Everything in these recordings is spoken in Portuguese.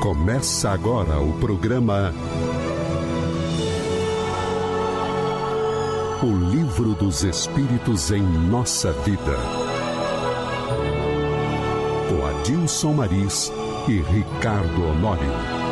Começa agora o programa O Livro dos Espíritos em Nossa Vida. Com Adilson Maris e Ricardo Honório.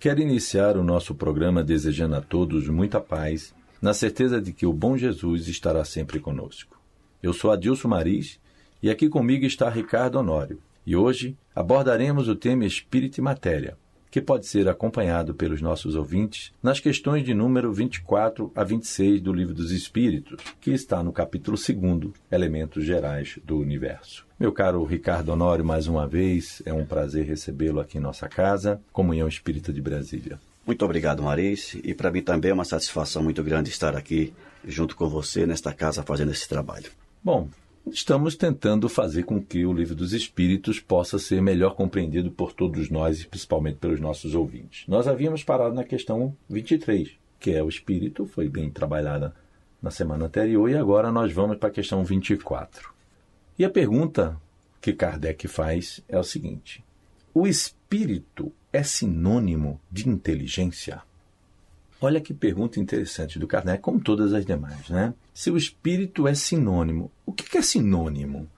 Quero iniciar o nosso programa desejando a todos muita paz, na certeza de que o bom Jesus estará sempre conosco. Eu sou Adilson Maris e aqui comigo está Ricardo Honório. E hoje abordaremos o tema Espírito e Matéria, que pode ser acompanhado pelos nossos ouvintes nas questões de número 24 a 26 do Livro dos Espíritos, que está no capítulo 2, Elementos Gerais do Universo. Meu caro Ricardo Honório, mais uma vez, é um prazer recebê-lo aqui em nossa casa, Comunhão Espírita de Brasília. Muito obrigado, Maris, e para mim também é uma satisfação muito grande estar aqui junto com você nesta casa fazendo esse trabalho. Bom, estamos tentando fazer com que o Livro dos Espíritos possa ser melhor compreendido por todos nós e principalmente pelos nossos ouvintes. Nós havíamos parado na questão 23, que é o Espírito, foi bem trabalhada na semana anterior, e agora nós vamos para a questão 24. E a pergunta que Kardec faz é o seguinte: o espírito é sinônimo de inteligência? Olha que pergunta interessante do Kardec, como todas as demais, né? Se o espírito é sinônimo, o que é sinônimo?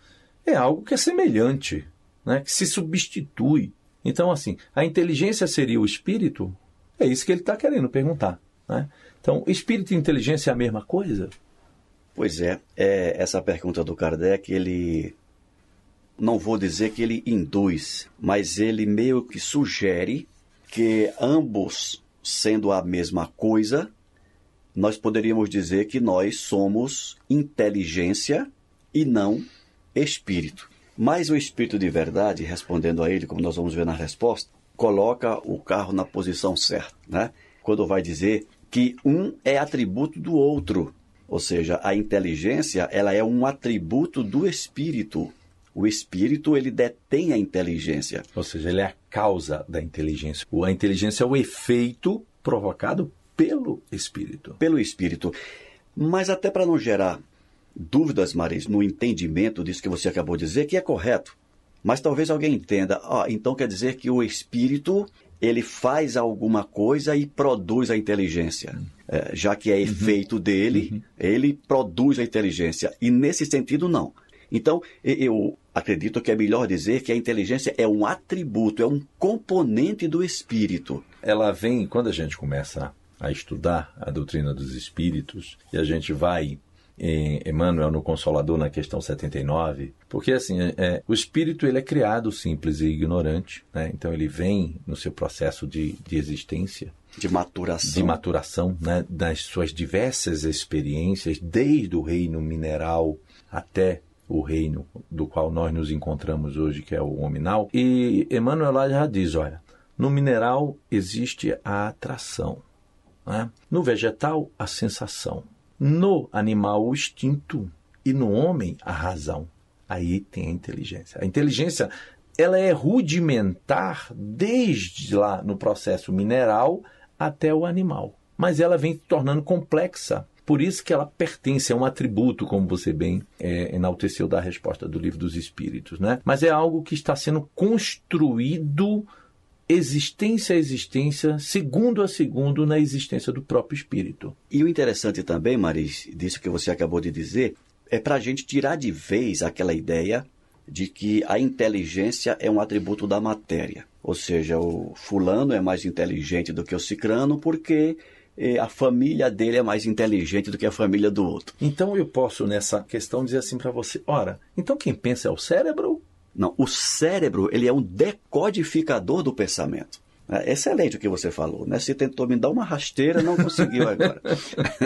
É algo que é semelhante, né? que se substitui. Então, assim, a inteligência seria o espírito? É isso que ele está querendo perguntar. Né? Então, espírito e inteligência é a mesma coisa? Pois é, é, essa pergunta do Kardec, ele não vou dizer que ele induz, mas ele meio que sugere que ambos, sendo a mesma coisa, nós poderíamos dizer que nós somos inteligência e não espírito. Mas o espírito de verdade, respondendo a ele, como nós vamos ver na resposta, coloca o carro na posição certa, né? Quando vai dizer que um é atributo do outro. Ou seja, a inteligência, ela é um atributo do espírito. O espírito, ele detém a inteligência. Ou seja, ele é a causa da inteligência. A inteligência é o efeito provocado pelo espírito. Pelo espírito. Mas até para não gerar dúvidas, Maris, no entendimento disso que você acabou de dizer, que é correto. Mas talvez alguém entenda, ah, então quer dizer que o espírito ele faz alguma coisa e produz a inteligência. É, já que é uhum. efeito dele, uhum. ele produz a inteligência. E nesse sentido, não. Então, eu acredito que é melhor dizer que a inteligência é um atributo, é um componente do espírito. Ela vem, quando a gente começa a estudar a doutrina dos espíritos, e a gente vai em Emmanuel no Consolador na questão 79, porque assim, é, é, o espírito ele é criado simples e ignorante, né? então ele vem no seu processo de, de existência. De maturação. De maturação, né? das suas diversas experiências, desde o reino mineral até o reino do qual nós nos encontramos hoje, que é o hominal. E Emmanuel já diz, olha, no mineral existe a atração, né? no vegetal a sensação, no animal, o instinto. E no homem, a razão. Aí tem a inteligência. A inteligência ela é rudimentar desde lá no processo mineral até o animal. Mas ela vem se tornando complexa. Por isso que ela pertence a um atributo, como você bem é, enalteceu da resposta do livro dos Espíritos. Né? Mas é algo que está sendo construído existência a existência, segundo a segundo, na existência do próprio espírito. E o interessante também, Maris, disso que você acabou de dizer, é para a gente tirar de vez aquela ideia de que a inteligência é um atributo da matéria. Ou seja, o fulano é mais inteligente do que o cicrano porque a família dele é mais inteligente do que a família do outro. Então eu posso, nessa questão, dizer assim para você: ora, então quem pensa é o cérebro não, o cérebro ele é um decodificador do pensamento. É excelente o que você falou, né? Você tentou me dar uma rasteira, não conseguiu agora.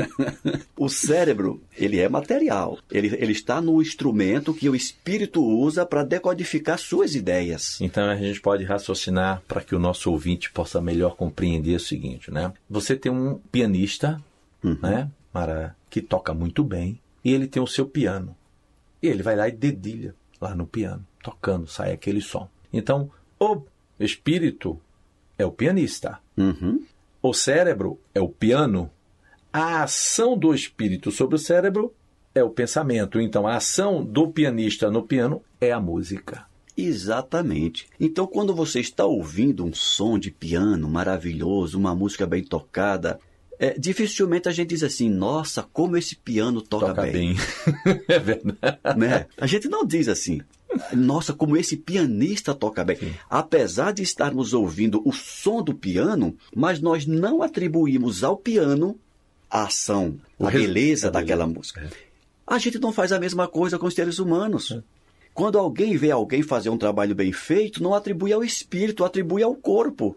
o cérebro, ele é material. Ele, ele está no instrumento que o espírito usa para decodificar suas ideias. Então a gente pode raciocinar para que o nosso ouvinte possa melhor compreender o seguinte, né? Você tem um pianista, uhum. né? Para, que toca muito bem, e ele tem o seu piano. E ele vai lá e dedilha lá no piano, tocando, sai aquele som. Então, o espírito é o pianista. Uhum. O cérebro é o piano. a ação do espírito sobre o cérebro é o pensamento. Então, a ação do pianista no piano é a música. Exatamente. Então, quando você está ouvindo um som de piano maravilhoso, uma música bem tocada, é, dificilmente a gente diz assim, nossa, como esse piano toca, Toca bem. bem. é verdade. Né? A gente não diz assim, nossa, como esse pianista toca bem. Apesar de estarmos ouvindo o som do piano, mas nós não atribuímos ao piano a ação, O a res- beleza daquela beleza. música. A gente não faz a mesma coisa com os seres humanos. Quando alguém vê alguém fazer um trabalho bem feito, não atribui ao espírito, atribui ao corpo.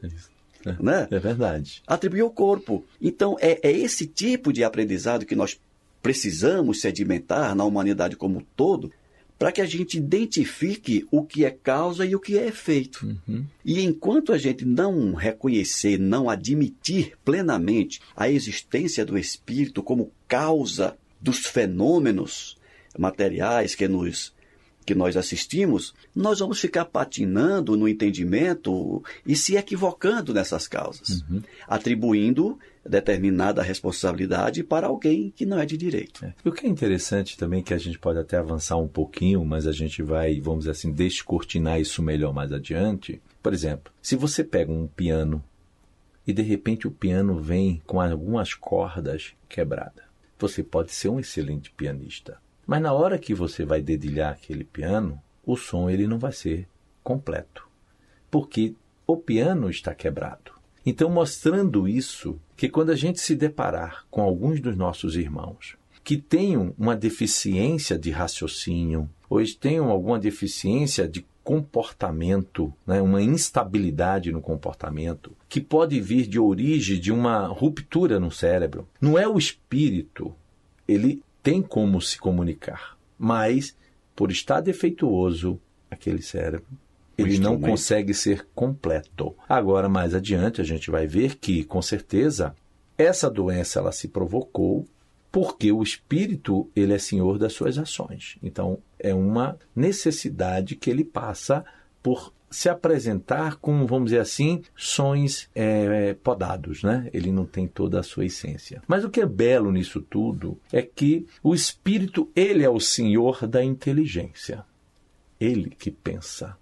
Né? É verdade. atribui ao corpo. Então, é, é esse tipo de aprendizado que nós precisamos sedimentar na humanidade como um todo, para que a gente identifique o que é causa e o que é efeito. E enquanto a gente não reconhecer, não admitir plenamente a existência do espírito como causa dos fenômenos materiais que nos que nós assistimos, nós vamos ficar patinando no entendimento e se equivocando nessas causas, atribuindo determinada responsabilidade para alguém que não é de direito. É. O que é interessante também, que a gente pode até avançar um pouquinho, mas a gente vai, vamos dizer assim, descortinar isso melhor mais adiante. Por exemplo, se você pega um piano e de repente o piano vem com algumas cordas quebradas, você pode ser um excelente pianista. Mas na hora que você vai dedilhar aquele piano, o som ele não vai ser completo, porque o piano está quebrado. Então, mostrando isso, que quando a gente se deparar com alguns dos nossos irmãos que tenham uma deficiência de raciocínio, ou tenham alguma deficiência de comportamento, né, uma instabilidade no comportamento, que pode vir de origem de uma ruptura no cérebro. Não é o espírito, ele tem como se comunicar, mas por estar defeituoso aquele cérebro, ele não consegue ser completo. Agora, mais adiante, a gente vai ver que, com certeza, essa doença ela se provocou porque o espírito ele é senhor das suas ações. Então, é uma necessidade que ele passa por se apresentar com, vamos dizer assim, sons é, podados, né? Ele não tem toda a sua essência. Mas o que é belo nisso tudo é que o espírito, ele é o senhor da inteligência. Ele que pensa,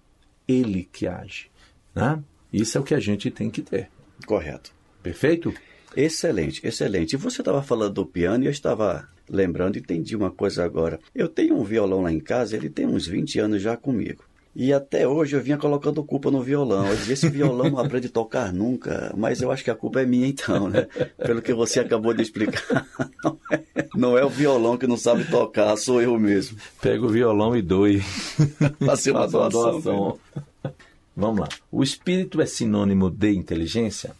ele que age, né? Isso é o que a gente tem que ter. Correto. Perfeito? Excelente, excelente. E você estava falando do piano e eu estava lembrando, entendi uma coisa agora. Eu tenho um violão lá em casa, ele tem uns 20 anos já comigo. E até hoje eu vinha colocando culpa no violão. Eu dizia, esse violão não aprende a tocar nunca, mas eu acho que a culpa é minha então, né? Pelo que você acabou de explicar. Não é, não é o violão que não sabe tocar, sou eu mesmo. Pega o violão e doe. Fazer uma Faça doação. Vamos lá. O espírito é sinônimo de inteligência?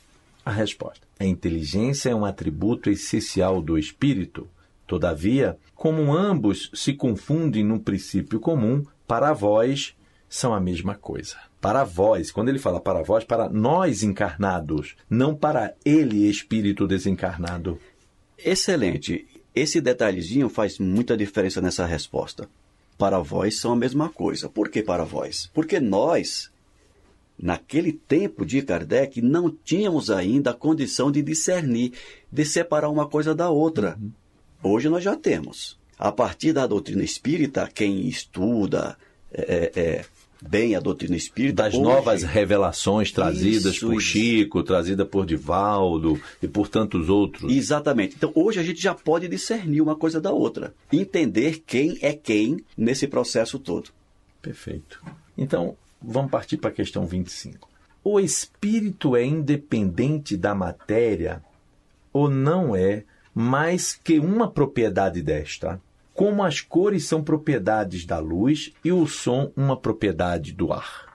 A resposta. A inteligência é um atributo essencial do espírito. Todavia, como ambos se confundem no princípio comum, para vós são a mesma coisa. Para vós, quando ele fala para vós, para nós encarnados, não para ele, espírito desencarnado. Excelente. Esse detalhezinho faz muita diferença nessa resposta. Para vós são a mesma coisa. Por que para vós? Porque nós, naquele tempo de Kardec, não tínhamos ainda a condição de discernir, de separar uma coisa da outra. Hoje nós já temos. A partir da doutrina espírita, quem estuda é, é, é, bem a doutrina espírita. das hoje- novas revelações trazidas Isso, por isso. Chico, trazida por Divaldo e por tantos outros. Exatamente. Então, hoje a gente já pode discernir uma coisa da outra. Entender quem é quem nesse processo todo. Perfeito. Então, vamos partir para a questão 25. O espírito é independente da matéria ou não é mais que uma propriedade desta? Como as cores são propriedades da luz e o som uma propriedade do ar.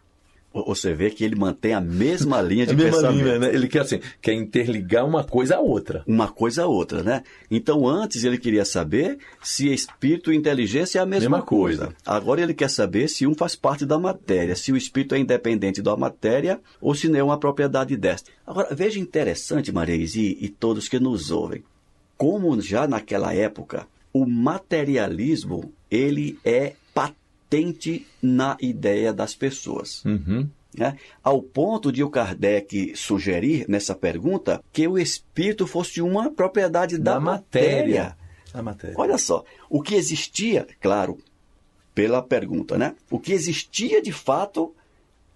Você vê que ele mantém a mesma linha de A mesma pensamento. linha, né? Ele quer assim, quer interligar uma coisa à outra. Uma coisa a outra, né? Então, antes ele queria saber se espírito e inteligência é a mesma, Mesma coisa. coisa. Agora ele quer saber se um faz parte da matéria, se o espírito é independente da matéria ou se não é uma propriedade desta. Agora, veja interessante, Mareis, e, e todos que nos ouvem, como já naquela época, o materialismo, ele é patente na ideia das pessoas. Uhum. Né? Ao ponto de o Kardec sugerir nessa pergunta que o espírito fosse uma propriedade da, Da matéria. matéria. Olha só, o que existia, claro, pela pergunta, né? O que existia de fato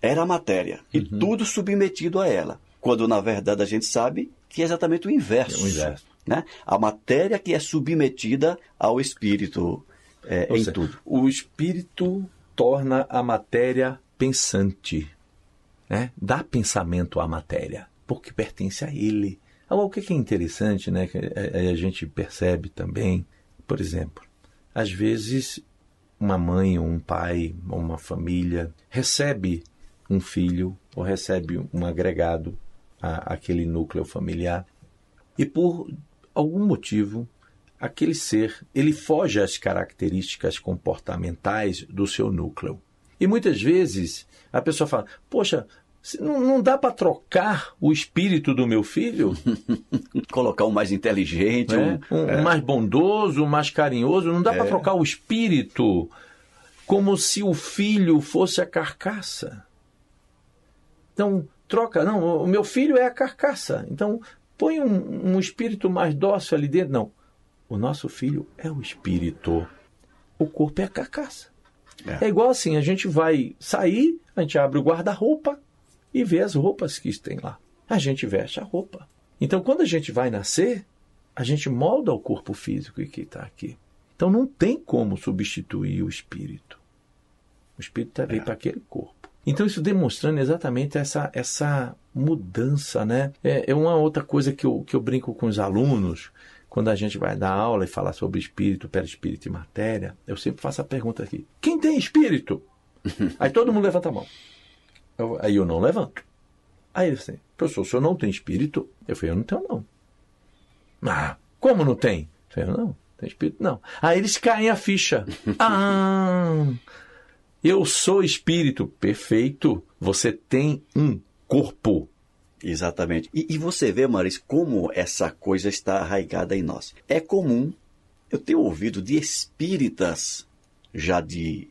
era a matéria e Uhum. tudo submetido a ela. Quando na verdade a gente sabe que é exatamente o inverso. É o inverso. Né? A matéria que é submetida ao espírito é, em seja, tudo. O espírito torna a matéria pensante, né? dá pensamento à matéria, porque pertence a ele. Agora, o que é interessante, né? que a a gente percebe também, por exemplo, às vezes uma mãe ou um pai ou uma família recebe um filho ou recebe um agregado àquele núcleo familiar e por algum motivo aquele ser ele foge às características comportamentais do seu núcleo. E muitas vezes a pessoa fala: Poxa, não, não dá para trocar o espírito do meu filho? Colocar um mais inteligente, né? um, um, um mais bondoso, um mais carinhoso, não dá para trocar o espírito como se o filho fosse a carcaça. Então, troca, não, o meu filho é a carcaça. Então, põe um, um espírito mais dócil ali dentro. Não, o nosso filho é o espírito. O corpo é a carcaça. É. É, igual assim, a gente vai sair, a gente abre o guarda-roupa e vê as roupas que tem lá. A gente veste a roupa. Então, quando a gente vai nascer, a gente molda o corpo físico que está aqui. Então, não tem como substituir o espírito. O espírito tá veio para aquele corpo. Então, isso demonstrando exatamente essa, essa mudança, né? É, é uma outra coisa que eu, que eu brinco com os alunos, quando a gente vai dar aula e falar sobre espírito, perispírito e matéria, eu sempre faço a pergunta aqui: quem tem espírito? Aí todo mundo levanta a mão. Eu- aí eu não levanto. Aí ele assim, professor, o senhor não tem espírito? Eu falei, eu não tenho não. Ah, como não tem? Eu falei, não, tem espírito não. Aí eles caem a ficha. Ah, eu sou espírito. Perfeito. Você tem um corpo. Exatamente. E, e você vê, Maris, como essa coisa está arraigada em nós. É comum, eu tenho ouvido de espíritas já de,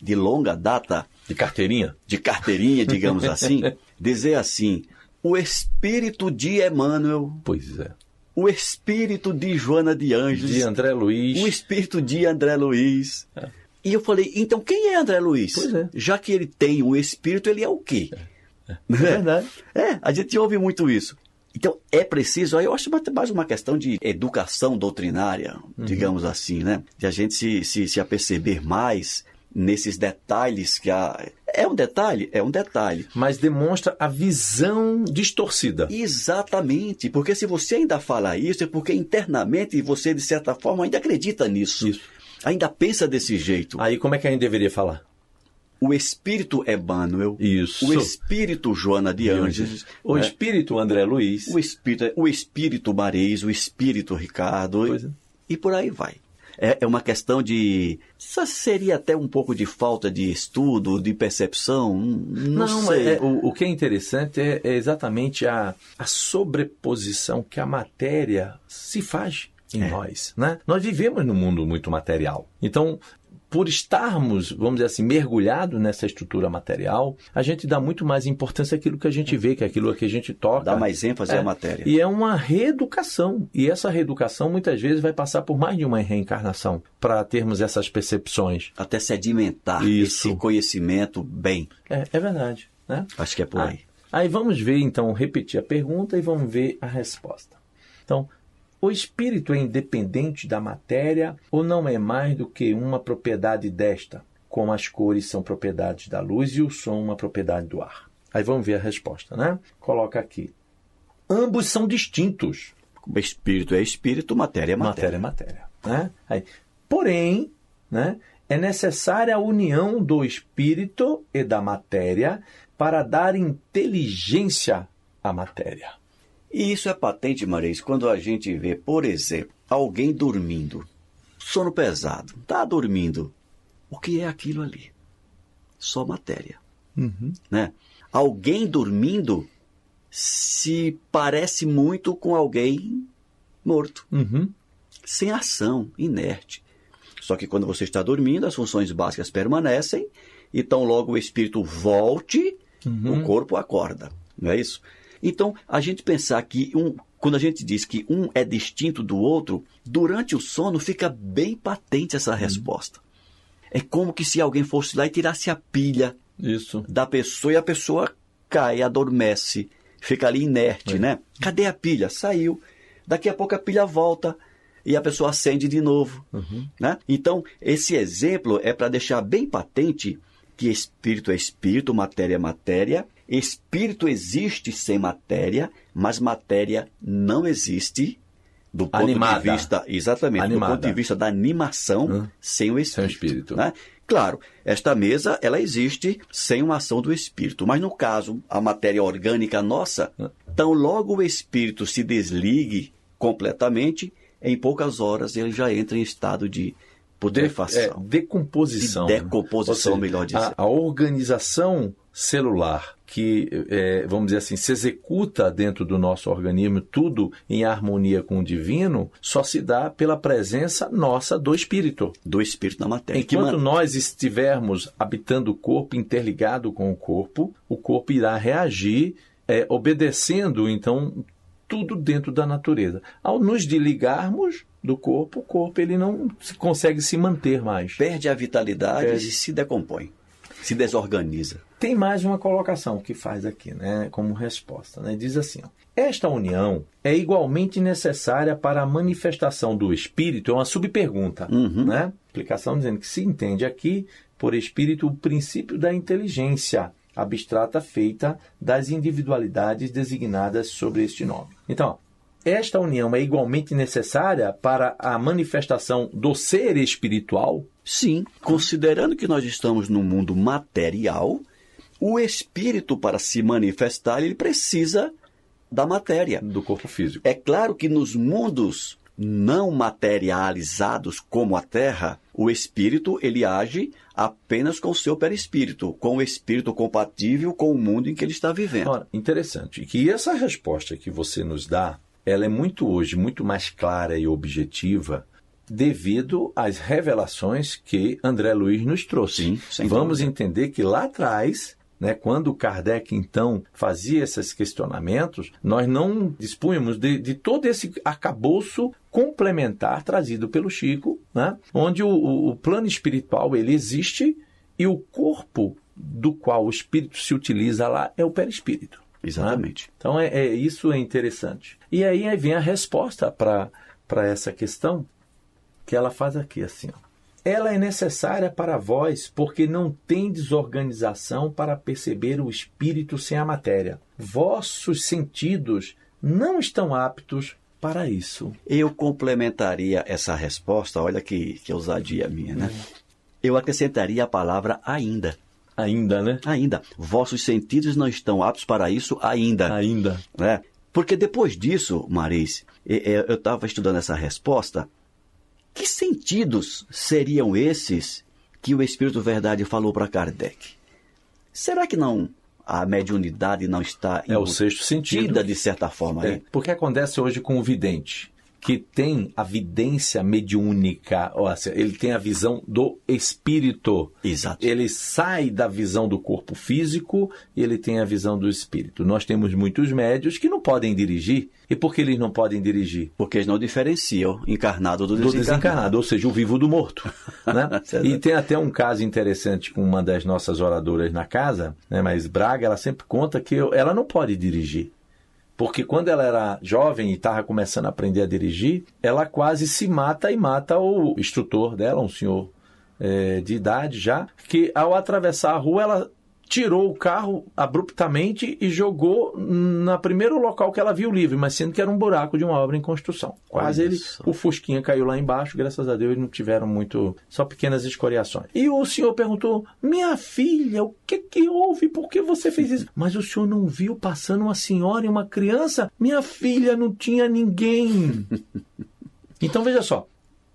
de longa data, De carteirinha? de carteirinha, digamos assim, dizer assim: o espírito de Emmanuel, Pois é. o espírito de Joana de Anjos, De André Luiz. o espírito de André Luiz. E eu falei, então quem é André Luiz? Pois é. Já que ele tem um espírito, ele é o quê? É verdade. É, a gente ouve muito isso. Então, é preciso, aí eu acho mais- mais uma questão de educação doutrinária, Uhum. digamos assim, né? De a gente se, se, se aperceber mais nesses detalhes que a... É um detalhe? É um detalhe. Mas demonstra a visão distorcida. Exatamente, porque se você ainda fala isso, é porque internamente você, de certa forma, ainda acredita nisso. Isso. Ainda pensa desse jeito. Aí como é que a gente deveria falar? O espírito Emmanuel, Isso. o espírito Joana de Anjos, O né? espírito André Luiz. o espírito, o espírito Maris, o espírito Ricardo, é. e por aí vai. É, é uma questão de. Seria até um pouco de falta de estudo, de percepção. Não, Não, sei. é- o, o que é interessante é, é exatamente a, a sobreposição que a matéria se faz em É. nós. Né? Nós vivemos num mundo muito material. Então, por estarmos, vamos dizer assim, mergulhados nessa estrutura material, a gente dá muito mais importância àquilo que a gente vê, que é aquilo que a gente toca. Dá mais ênfase É. à matéria. E é uma reeducação. E essa reeducação muitas vezes vai passar por mais de uma reencarnação para termos essas percepções. Até sedimentar Isso. esse conhecimento bem. É, é verdade. Né? Acho que é por Ah, aí. Aí vamos ver, então, repetir a pergunta e vamos ver a resposta. Então, o espírito é independente da matéria ou não é mais do que uma propriedade desta, como as cores são propriedades da luz e o som uma propriedade do ar? Aí vamos ver a resposta, né? Coloca aqui. Ambos são distintos. Espírito é espírito, matéria é Matéria matéria. é matéria. Né? Aí, porém, né, é necessária a união do espírito e da matéria para dar inteligência à matéria. E isso é patente, Maris, quando a gente vê, por exemplo, alguém dormindo, sono pesado, tá dormindo. O que é aquilo ali? Só matéria. Né? Alguém dormindo se parece muito com alguém morto, Uhum. sem ação, inerte. Só que quando você está dormindo, as funções básicas permanecem, então logo o espírito volte, o corpo acorda, não é isso? Então, a gente pensar que um, quando a gente diz que um é distinto do outro, durante o sono fica bem patente essa resposta. É como que se alguém fosse lá e tirasse a pilha Isso. da pessoa e a pessoa cai, adormece, fica ali inerte, né? Cadê a pilha? Saiu. Daqui a pouco a pilha volta e a pessoa acende de novo, né? Então, esse exemplo é para deixar bem patente que espírito é espírito, matéria é matéria. Espírito existe sem matéria, mas matéria não existe do ponto Animada. de vista exatamente Animada. do ponto de vista da animação sem o espírito. espírito. né? Claro, esta mesa ela existe sem uma ação do espírito, mas no caso a matéria orgânica nossa, tão logo o espírito se desligue completamente, em poucas horas ele já entra em estado de De- putrefação. é, decomposição. De né? decomposição, Ou seja, melhor dizer. A, a organização celular que, é, vamos dizer assim, se executa dentro do nosso organismo, tudo em harmonia com o divino, só se dá pela presença nossa do Espírito. do espírito na matéria. Enquanto man- nós estivermos habitando o corpo, interligado com o corpo, o corpo irá reagir, é, obedecendo, então, tudo dentro da natureza. Ao nos desligarmos do corpo, o corpo ele não se- consegue se manter mais. perde a vitalidade Perde. e se decompõe, se desorganiza. Tem mais uma colocação que faz aqui, né, como resposta. Né? Diz assim: ó, esta união é igualmente necessária para a manifestação do espírito. É uma subpergunta, né? Explicação dizendo que se entende aqui por espírito o princípio da inteligência abstrata feita das individualidades designadas sobre este nome. Então, esta união é igualmente necessária para a manifestação do ser espiritual. Sim, considerando que nós estamos num mundo material, o espírito para se manifestar ele precisa da matéria. do corpo físico. É claro que nos mundos não materializados como a Terra, o espírito ele age apenas com o seu perispírito, com o espírito compatível com o mundo em que ele está vivendo. Ora, interessante que essa resposta que você nos dá, ela é muito hoje muito mais clara e objetiva devido às revelações que André Luiz nos trouxe. Sim, Vamos dúvida. entender que lá atrás, né, quando Kardec então fazia esses questionamentos, nós não dispunhamos de, de todo esse arcabouço complementar trazido pelo Chico, né, onde o, o- o plano espiritual ele existe e o corpo do qual o espírito se utiliza lá é o perispírito. Exatamente. né? Então, é, é- isso é interessante. E aí, aí vem a resposta para essa questão que ela faz aqui, assim. Ó. Ela é necessária para vós porque não tendes organização para perceber o espírito sem a matéria. Vossos sentidos não estão aptos para isso. Eu complementaria essa resposta, olha que, que ousadia minha, né? Eu acrescentaria a palavra ainda. Ainda, né? Ainda. Vossos sentidos não estão aptos para isso ainda. Ainda. né? Porque depois disso, Maris, eu estava estudando essa resposta. Que sentidos seriam esses que o Espírito Verdade falou para Kardec? Será que não a mediunidade não está É o sexto sentido. de certa forma É, aí? porque acontece hoje com o vidente, que tem a vidência mediúnica, ou seja, ele tem a visão do espírito. Exato. Ele sai da visão do corpo físico e ele tem a visão do espírito. Nós temos muitos médios que não podem dirigir. E por que eles não podem dirigir? Porque eles não diferenciam encarnado do do desencarnado. desencarnado, ou seja, o vivo do morto. Né? Certo. e tem até um caso interessante com uma das nossas oradoras na casa, né? mas Braga, ela sempre conta que ela não pode dirigir. Porque quando ela era jovem e estava começando a aprender a dirigir, ela quase se mata e mata o instrutor dela, um senhor eh, de idade já, que ao atravessar a rua ela tirou o carro abruptamente e jogou na primeiro local que ela viu livre, mas sendo que era um buraco de uma obra em construção. Quase ele, o Fusquinha caiu lá embaixo, graças a Deus não tiveram muito, só pequenas escoriações. E o senhor perguntou: "Minha filha, o que que houve? Por que você fez isso?" Mas o senhor não viu passando uma senhora e uma criança? Minha filha não tinha ninguém. então veja só,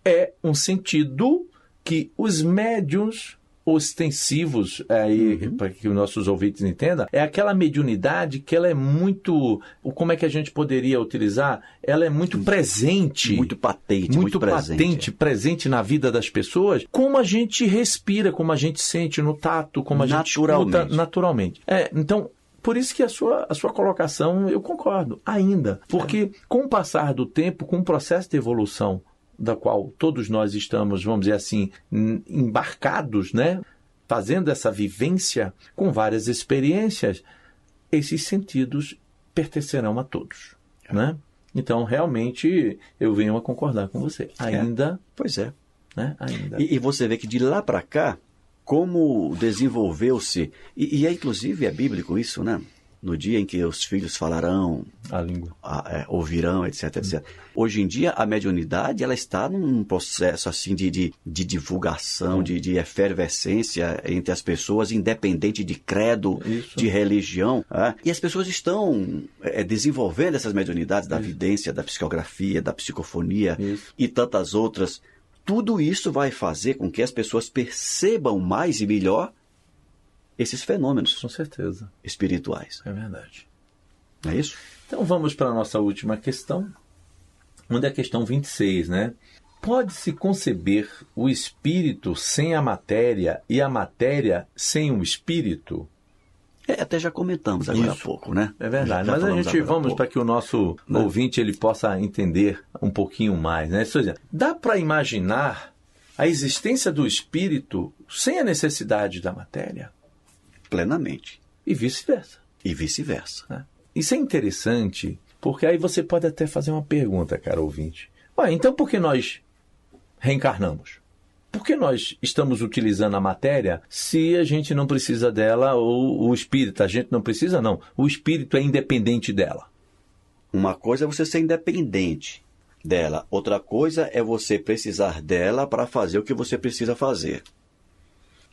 é um sentido que os médiuns ostensivos aí uhum. para que os nossos ouvintes entendam é aquela mediunidade que ela é muito como é que a gente poderia utilizar ela é muito presente muito patente muito, muito presente, patente presente na vida das pessoas como a gente respira como a gente sente no tato como a gente escuta naturalmente é, então por isso que a sua, a sua colocação, eu concordo, ainda. Porque é. com o passar do tempo, com o processo de evolução da qual todos nós estamos, vamos dizer assim, embarcados, né? Fazendo essa vivência com várias experiências, esses sentidos pertencerão a todos, é. né? Então, realmente, eu venho a concordar com você. É. Ainda. É. Pois é. Né? Ainda. E, e você vê que de lá para cá, como desenvolveu-se, e, e, é inclusive é bíblico isso, né? No dia em que os filhos falarão, a língua, a, é, ouvirão, etc, etc. Hum. Hoje em dia a mediunidade ela está num processo assim de, de, de divulgação, hum. de, de efervescência entre as pessoas, independente de credo, isso. de religião. É? E as pessoas estão é, desenvolvendo essas mediunidades da isso. vidência, da psicografia, da psicofonia isso. e tantas outras tudo isso vai fazer com que as pessoas percebam mais e melhor esses fenômenos. Com certeza. Espirituais. É verdade. É isso? Então vamos para a nossa última questão, onde é a questão 26, né? Pode-se conceber o espírito sem a matéria e a matéria sem o espírito? É, até já comentamos agora Isso. há pouco, né? É verdade. Mas a gente vamos para que o nosso né? ouvinte ele possa entender um pouquinho mais, né? Ou seja, dá para imaginar a existência do espírito sem a necessidade da matéria? Plenamente. E vice-versa. E vice-versa. Né? Isso é interessante, porque aí você pode até fazer uma pergunta, cara ouvinte. Ué, então por que nós reencarnamos? Por que nós estamos utilizando a matéria se a gente não precisa dela ou o espírito? A gente não precisa, não. O espírito é independente dela. Uma coisa é você ser independente dela, outra coisa é você precisar dela para fazer o que você precisa fazer.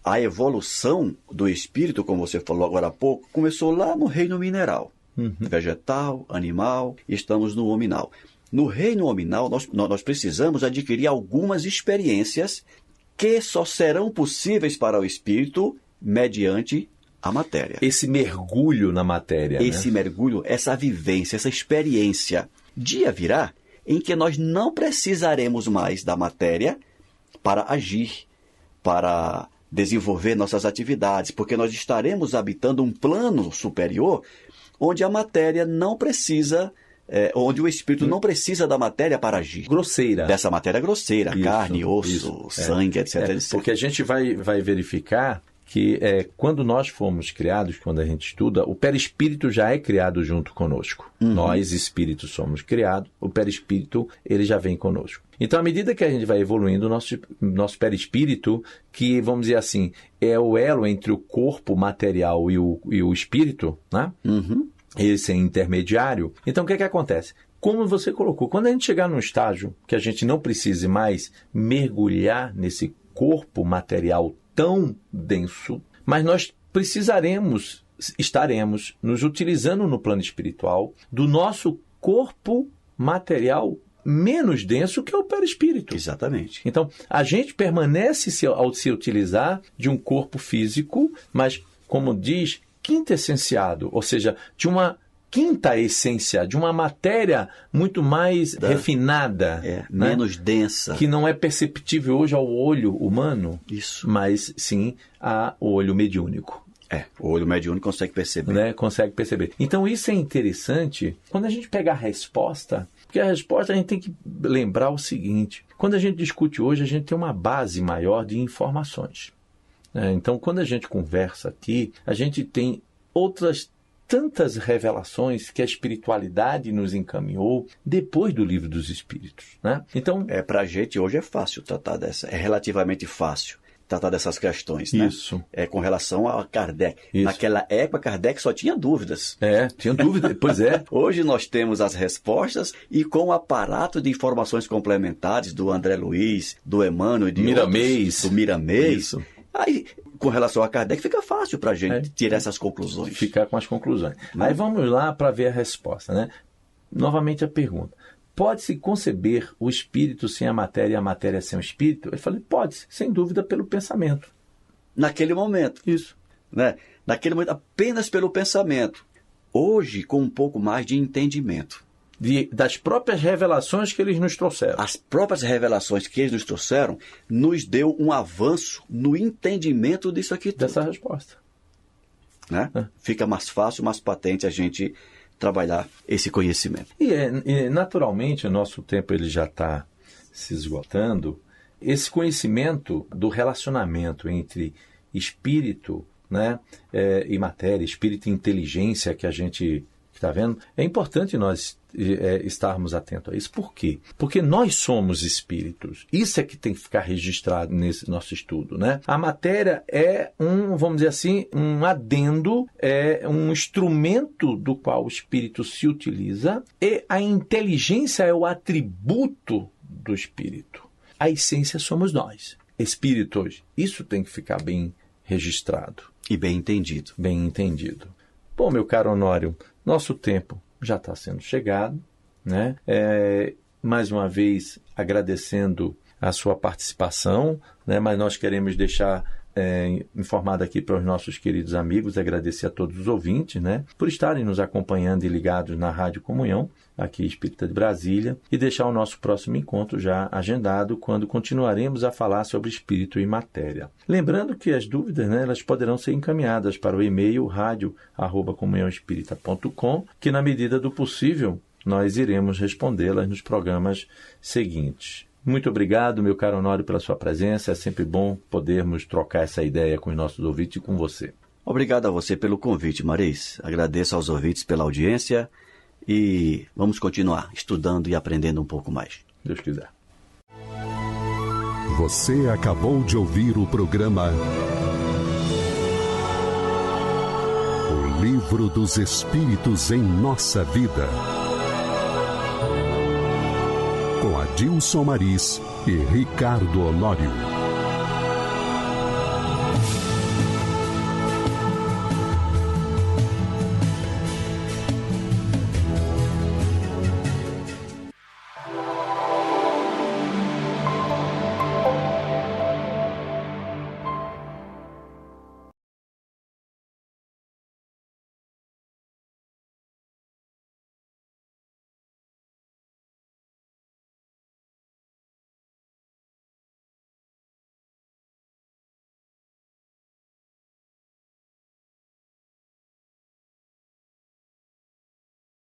A evolução do espírito, como você falou agora há pouco, começou lá no reino mineral. Uhum. Vegetal, animal, estamos no hominal. No reino hominal, nós, nós precisamos adquirir algumas experiências que só serão possíveis para o espírito mediante a matéria. Esse mergulho na matéria. Né? Esse né? mergulho, essa vivência, essa experiência. Dia virá em que nós não precisaremos mais da matéria para agir, para desenvolver nossas atividades, porque nós estaremos habitando um plano superior onde a matéria não precisa é, onde o espírito não precisa da matéria para agir. Grosseira. Dessa matéria grosseira, isso, carne, osso, isso, é. sangue, é, etc, é, etc. Porque a gente vai, vai verificar que é, quando nós fomos criados, quando a gente estuda, o perispírito já é criado junto conosco. Uhum. Nós, espíritos, somos criados, o perispírito, ele já vem conosco. Então, à medida que a gente vai evoluindo, nosso, nosso perispírito, que, vamos dizer assim, é o elo entre o corpo material e o, e o espírito, né? Uhum esse é intermediário. Então, o que, é que acontece? Como você colocou, quando a gente chegar num estágio que a gente não precise mais mergulhar nesse corpo material tão denso, mas nós precisaremos, estaremos nos utilizando no plano espiritual do nosso corpo material menos denso que é o perispírito. Exatamente. Então, a gente permanece se, ao se utilizar de um corpo físico, mas, como diz, quintessenciado, ou seja, de uma quinta essência, de uma matéria muito mais da, refinada, é, né? menos densa, que não é perceptível hoje ao olho humano, isso, mas sim ao olho mediúnico. É, o olho mediúnico consegue perceber. Né? Consegue perceber. Então isso é interessante quando a gente pega a resposta, porque a resposta a gente tem que lembrar o seguinte: quando a gente discute hoje, a gente tem uma base maior de informações. É, então, quando a gente conversa aqui, a gente tem outras tantas revelações que a espiritualidade nos encaminhou depois do livro dos Espíritos, né? Então, é para a gente hoje é fácil tratar dessa, é relativamente fácil tratar dessas questões, né? Isso. É com relação a Kardec. Isso. Naquela época, Kardec só tinha dúvidas. É, tinha dúvida, pois é. Hoje nós temos as respostas e com o aparato de informações complementares do André Luiz, do Emmanuel e de Miramês. Outros, do Miramês. Isso. Aí, com relação a Kardec, fica fácil para a gente é. tirar essas conclusões. Ficar com as conclusões. Não. Aí vamos lá para ver a resposta. Né? Novamente a pergunta. Pode-se conceber o espírito sem a matéria e a matéria sem o espírito? Ele falou, pode, sem dúvida, pelo pensamento. naquele momento. Isso. Né? Naquele momento, apenas pelo pensamento. Hoje, com um pouco mais de entendimento. De, das próprias revelações que eles nos trouxeram. As próprias revelações que eles nos trouxeram nos deu um avanço no entendimento disso aqui tudo. Dessa resposta. Né? É. Fica mais fácil, mais patente a gente trabalhar esse conhecimento. E, é, e naturalmente o nosso tempo ele já está se esgotando. Esse conhecimento do relacionamento entre espírito né, é, e matéria, espírito e inteligência que a gente está vendo, é importante nós é, estarmos atentos a isso. Por quê? Porque nós somos espíritos. Isso é que tem que ficar registrado nesse nosso estudo. Né? A matéria é um, vamos dizer assim, um adendo, é um instrumento do qual o espírito se utiliza e a inteligência é o atributo do espírito. A essência somos nós, espíritos. Isso tem que ficar bem registrado. E bem entendido. Bem entendido. Bom, meu caro Honório, nosso tempo já está sendo chegado, né? É, mais uma vez agradecendo a sua participação, né? Mas nós queremos deixar é, informado aqui para os nossos queridos amigos, agradecer a todos os ouvintes, né, por estarem nos acompanhando e ligados na Rádio Comunhão, aqui Espírita de Brasília, e deixar o nosso próximo encontro já agendado, quando continuaremos a falar sobre espírito e matéria. Lembrando que as dúvidas, né, elas poderão ser encaminhadas para o e-mail rádio@comunhãoespírita.com, que na medida do possível nós iremos respondê-las nos programas seguintes. Muito obrigado, meu caro Honório, pela sua presença. É sempre bom podermos trocar essa ideia com os nossos ouvintes e com você. Obrigado a você pelo convite, Maris. Agradeço aos ouvintes pela audiência e vamos continuar estudando e aprendendo um pouco mais. Deus quiser. Você acabou de ouvir o programa O Livro dos Espíritos em Nossa Vida com Adilson Maris e Ricardo Honório.